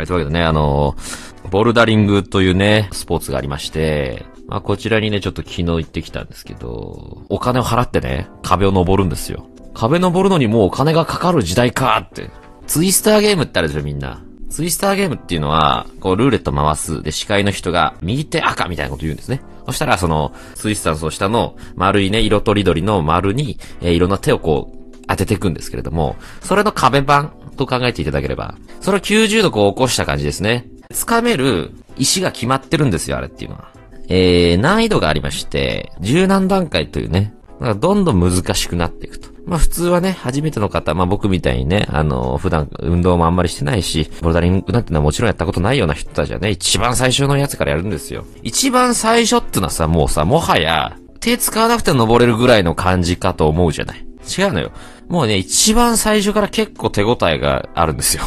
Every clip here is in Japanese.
はい、というわけでね、あの、ボルダリングというね、スポーツがありまして、まあ、こちらにね、ちょっと昨日行ってきたんですけど、お金を払ってね、壁を登るんですよ。壁登るのにもうお金がかかる時代かって。ツイスターゲームってあるでしょ、みんな。ツイスターゲームっていうのは、こう、ルーレット回す。で、司会の人が、右手赤みたいなこと言うんですね。そしたら、その、ツイスターの下の丸いね、色とりどりの丸に、えー、いろんな手をこう、当てていくんですけれども、それの壁板と考えていただければ、それを90度こう起こした感じですね。掴める石が決まってるんですよ、あれっていうのは。えー、難易度がありまして、柔軟段階というね、なんかどんどん難しくなっていくと。まあ普通はね、初めての方、まあ僕みたいにね、あの、普段運動もあんまりしてないし、ボルダリングなんてのはもちろんやったことないような人たちはね、一番最初のやつからやるんですよ。一番最初ってのはさ、もうさ、もはや、手使わなくて登れるぐらいの感じかと思うじゃない。違うのよ。もうね、一番最初から結構手応えがあるんですよ。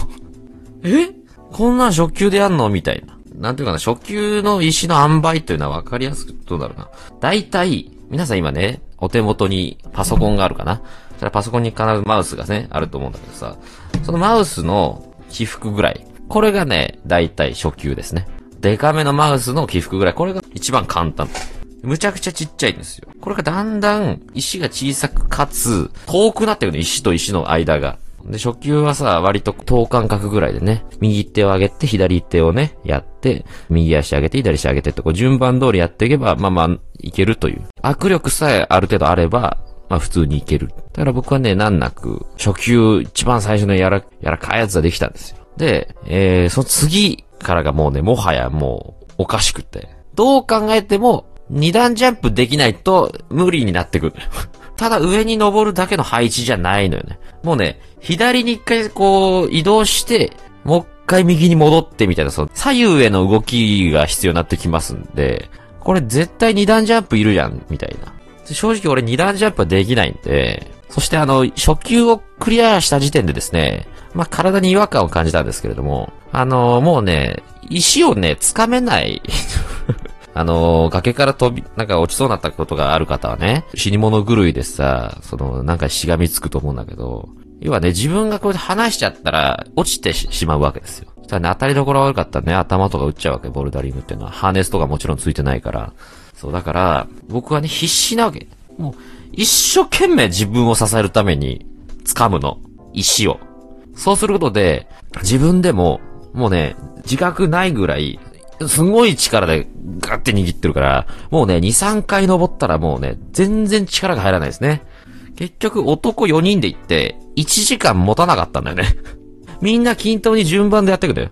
え？こんなん初級でやんの？みたいな。なんていうかな、初級の石の塩梅というのは分かりやすく、どうだろうな。大体、皆さん今ね、お手元にパソコンがあるかな。それパソコンに必ずマウスがね、あると思うんだけどさ、そのマウスの起伏ぐらい。これがね、大体初級ですね。デカめのマウスの起伏ぐらい。これが一番簡単。むちゃくちゃちっちゃいんですよ。これがだんだん石が小さくかつ、遠くなってるの、石と石の間が。で、初級はさ、割と等間隔ぐらいでね、右手を上げて、左手をね、やって、右足上げて、左足上げてって、こう順番通りやっていけば、まあまあ、いけるという。握力さえある程度あれば、まあ普通にいける。だから僕はね、難なく、初級一番最初のやら、やらかいやつができたんですよ。で、えー、その次からがもうね、もはやもう、おかしくて。どう考えても、二段ジャンプできないと無理になってくる。ただ上に登るだけの配置じゃないのよね。もうね、左に一回こう移動して、もう一回右に戻ってみたいな、その左右への動きが必要になってきますんで、これ絶対二段ジャンプいるじゃん、みたいな。正直俺二段ジャンプはできないんで、そしてあの、初級をクリアした時点でですね、まあ、体に違和感を感じたんですけれども、あのー、もうね、石をね、掴めない あの、崖から飛び、なんか落ちそうになったことがある方はね、死に物狂いでさ、その、なんかしがみつくと思うんだけど、要はね、自分がこうやって離しちゃったら、落ちてしまうわけですよ。そしたらね、当たりどころ悪かったらね、頭とか打っちゃうわけ、ボルダリングっていうのは。ハーネスとかもちろんついてないから。そう、だから、僕はね、必死なわけ。もう、一生懸命自分を支えるために、掴むの。石を。そうすることで、自分でも、もうね、自覚ないぐらい、すごい力でガッて握ってるから、もうね、2、3回登ったらもうね、全然力が入らないですね。結局男4人で行って、1時間持たなかったんだよね。みんな均等に順番でやってくんだよ。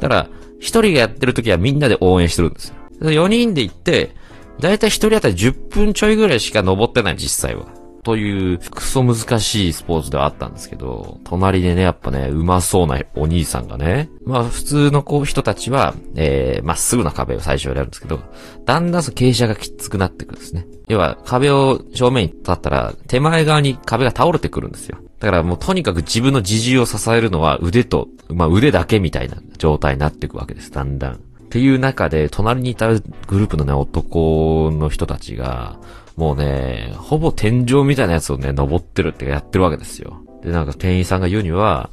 だから、1人がやってる時はみんなで応援してるんですよ。4人で行って、だいたい1人当たり10分ちょいぐらいしか登ってない、実際は。という、クソ難しいスポーツではあったんですけど、隣でね、やっぱね、うまそうなお兄さんがね、まあ普通のこう人たちは、えー、まっすぐな壁を最初やるんですけど、だんだん傾斜がきつくなってくるんですね。要は壁を正面に立ったら、手前側に壁が倒れてくるんですよ。だからもうとにかく自分の自重を支えるのは腕と、まあ腕だけみたいな状態になっていくわけです、だんだん。っていう中で、隣にいたグループのね、男の人たちが、もうね、ほぼ天井みたいなやつをね、登ってるってやってるわけですよ。で、なんか店員さんが言うには、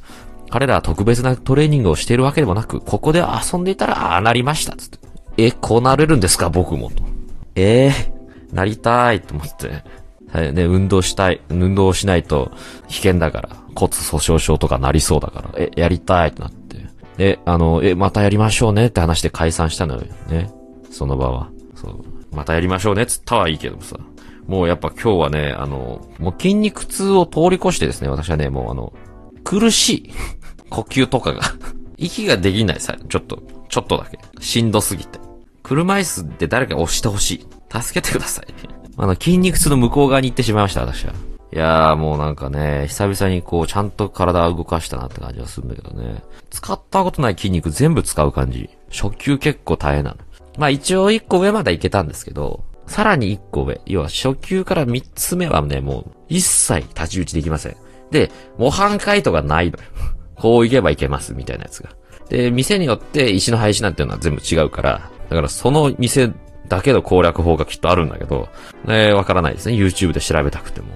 彼らは特別なトレーニングをしているわけでもなく、ここで遊んでいたら、ああなりました、つって。え、こうなれるんですか？僕も、と。えー、なりたい、と思って。はい、ね、運動したい、運動しないと危険だから、骨粗鬆症とかなりそうだから、え、やりたい、ってなって。で、あの、え、またやりましょうねって話で解散したのよね。その場は。そう。またやりましょうねつったはいいけどさ。もうやっぱ今日はね、あの、もう筋肉痛を通り越してですね、私はね、もうあの、苦しい。呼吸とかが 息ができないさ、ちょっと、ちょっとだけ。しんどすぎて。車椅子で誰か押してほしい。助けてください。あの、筋肉痛の向こう側に行ってしまいました、私は。いやーもうなんかね、久々にこう、ちゃんと体を動かしたなって感じがするんだけどね。使ったことない筋肉全部使う感じ。初級結構大変なの。まあ一応一個上までいけたんですけど、さらに1個上。要は初級から3つ目はね、もう一切立ち打ちできません。で、模範解答がないの。こう行けばいけます、みたいなやつが。で、店によって石の配置なんていうのは全部違うから、だからその店だけの攻略法がきっとあるんだけど、ね、わからないですね。YouTube で調べたくても。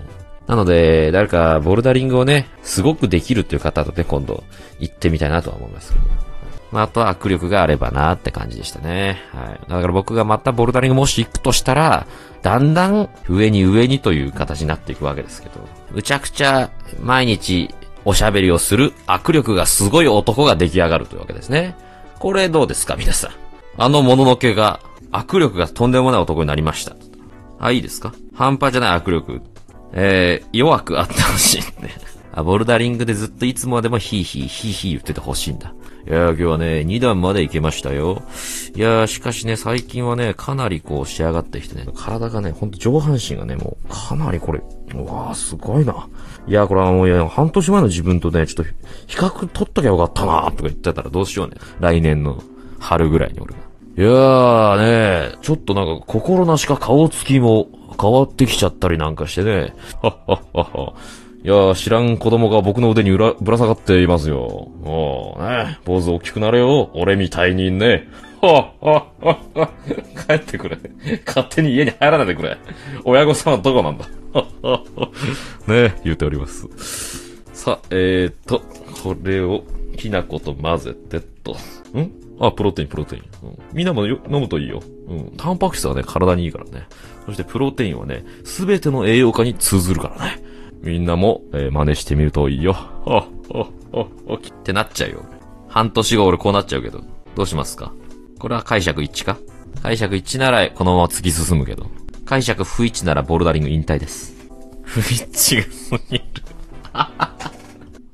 なので、誰かボルダリングをね、すごくできるっていう方とね、今度行ってみたいなとは思いますけど。まあ、あとは握力があればなって感じでしたね。はい。だから僕がまたボルダリングもし行くとしたら、だんだん上に上にという形になっていくわけですけど、むちゃくちゃ毎日おしゃべりをする握力がすごい男が出来上がるというわけですね。これどうですか皆さん。あのもののけが、握力がとんでもない男になりました。あ、いいですか？半端じゃない握力。えー、弱くあってほしいね。あ、ボルダリングでずっといつまでもヒーヒーヒーヒー言っててほしいんだ。いや今日はね、2段まで行けましたよ。いやしかしね、最近はね、かなりこう仕上がってきてね、体がね、ほんと上半身がね、もう、かなりこれ、うわー、すごいな。いや、これはもう、いや、半年前の自分とね、ちょっと、比較取っときゃよかったなーとか言ってたらどうしようね。来年の春ぐらいに俺が。いやーね、ちょっとなんか心なしか顔つきも変わってきちゃったりなんかしてね。はっはっはっは。いや知らん子供が僕の腕にぶら下がっていますよ。おう、ね、坊主大きくなれよ。俺みたいにね。はっはっは帰ってくれ。勝手に家に入らないでくれ。親御さんはどこなんだね言うております。さあ、えーと、これを、きな粉と混ぜてっと。ん？あ、プロテイン、プロテイン。うん、みんなもよ飲むといいよ。うん。タンパク質はね、体にいいからね。そしてプロテインはね、すべての栄養価に通ずるからね。みんなも、えー、真似してみるといいよ。はっ、はっ、はっ、てなっちゃうよ。半年後俺こうなっちゃうけど。どうしますかこれは解釈一致か解釈一致ならこのまま突き進むけど。解釈不一致ならボルダリング引退です。不一致がすぎる。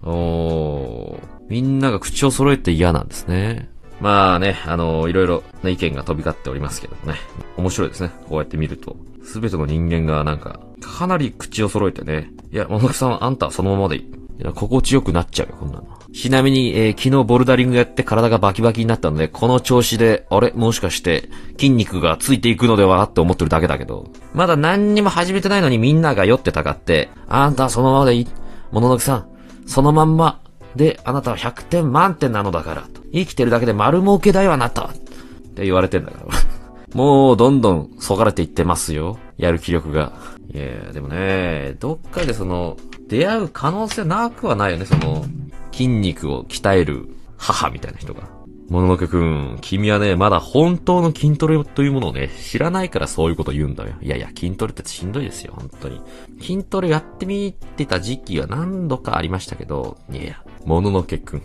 おー。みんなが口を揃えて嫌なんですね。まあね、あの、いろいろな意見が飛び交っておりますけどね。面白いですね。こうやって見ると。すべての人間がなんか、かなり口を揃えてね。いや、物木さんは、あんたはそのままでいい。い、心地よくなっちゃうよ、こんなの。ちなみに、えー、昨日ボルダリングやって体がバキバキになったので、この調子で、あれ？もしかして、筋肉がついていくのでは？って思ってるだけだけど、まだ何にも始めてないのにみんなが酔ってたかって、あんたはそのままでいい。物の木さん、そのまんま。で、あなたは100点満点なのだから。と生きてるだけで丸儲けだよ、あなた。って言われてんだから。もう、どんどん、そがれていってますよ。やる気力が。いやでもね、どっかでその、出会う可能性なくはないよね、その、筋肉を鍛える母みたいな人が。もののけくん、君はね、まだ本当の筋トレというものをね、知らないからそういうこと言うんだよ。いやいや、筋トレってしんどいですよ、本当に。筋トレやってみてた時期は何度かありましたけど、いやいや、もののけくん。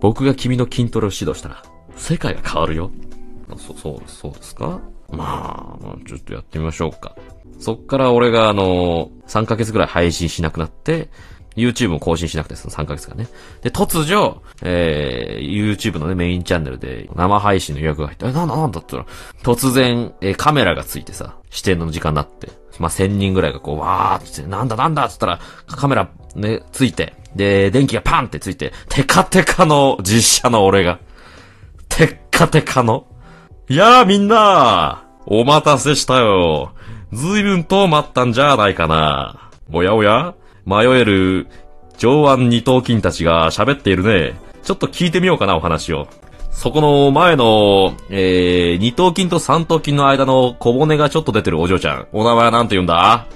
僕が君の筋トレを指導したら、世界が変わるよ。そ、そう、そうですか？まあ、ちょっとやってみましょうか。そっから俺があの、3ヶ月ぐらい配信しなくなって、YouTube も更新しなくて、その3ヶ月間ね。で、突如、えー、YouTube のね、メインチャンネルで生配信の予約が入って、え、なんだなんだったら、突然、えー、カメラがついてさ、指定の時間になって、まあ、1000人ぐらいがこう、わーって、なんだなんだって言ったら、カメラね、ついて、で、電気がパンってついて、テカテカの実写の俺が、テッカテカの、いやーみんなお待たせしたよ。ずいぶんと待ったんじゃないかな。おやおや迷える上腕二頭筋たちが喋っているね。ちょっと聞いてみようかな、お話を。そこの前の、えー、二頭筋と三頭筋の間の小骨がちょっと出てるお嬢ちゃん。お名前はなんて言うんだ？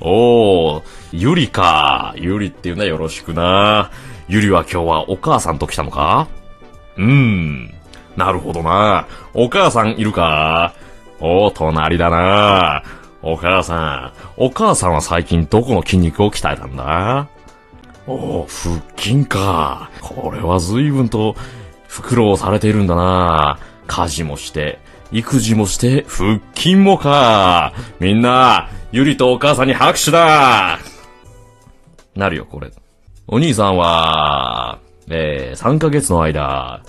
おー、ゆりか。ゆりって言うな、よろしくな。ゆりは今日はお母さんと来たのか？うーん。なるほどな。お母さんいるか？お隣だな。お母さん。お母さんは最近どこの筋肉を鍛えたんだ？おお腹筋か。これは随分と、苦労されているんだな。家事もして、育児もして、腹筋もか。みんな、ゆりとお母さんに拍手だなるよ、これ。お兄さんは、えー、3ヶ月の間、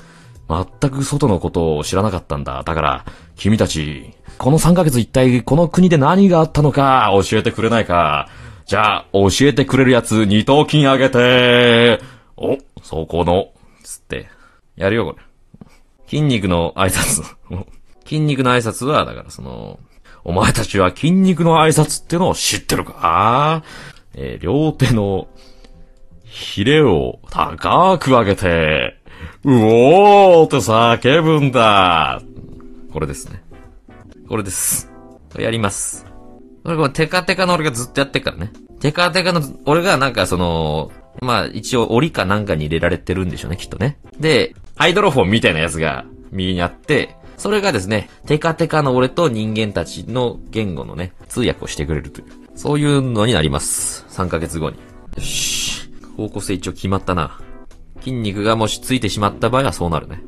全く外のことを知らなかったんだ。だから、君たち、この3ヶ月一体この国で何があったのか教えてくれないか。じゃあ、教えてくれるやつ二頭筋あげてお、そこの、つって。やるよ、これ。筋肉の挨拶。筋肉の挨拶は、だからその、お前たちは筋肉の挨拶ってのを知ってるかえー、両手の、ヒレを高く上げて、うおーって叫ぶんだ。これですね。これです。やります。これ、これテカテカの俺がずっとやってっからね。テカテカの、俺がなんかその、まあ、一応檻かなんかに入れられてるんでしょうね、きっとね。で、ハイドロフォンみたいなやつが右にあって、それがですね、テカテカの俺と人間たちの言語のね、通訳をしてくれるという。そういうのになります。3ヶ月後に。よし。方向性一応決まったな。筋肉がもしついてしまった場合はそうなるね。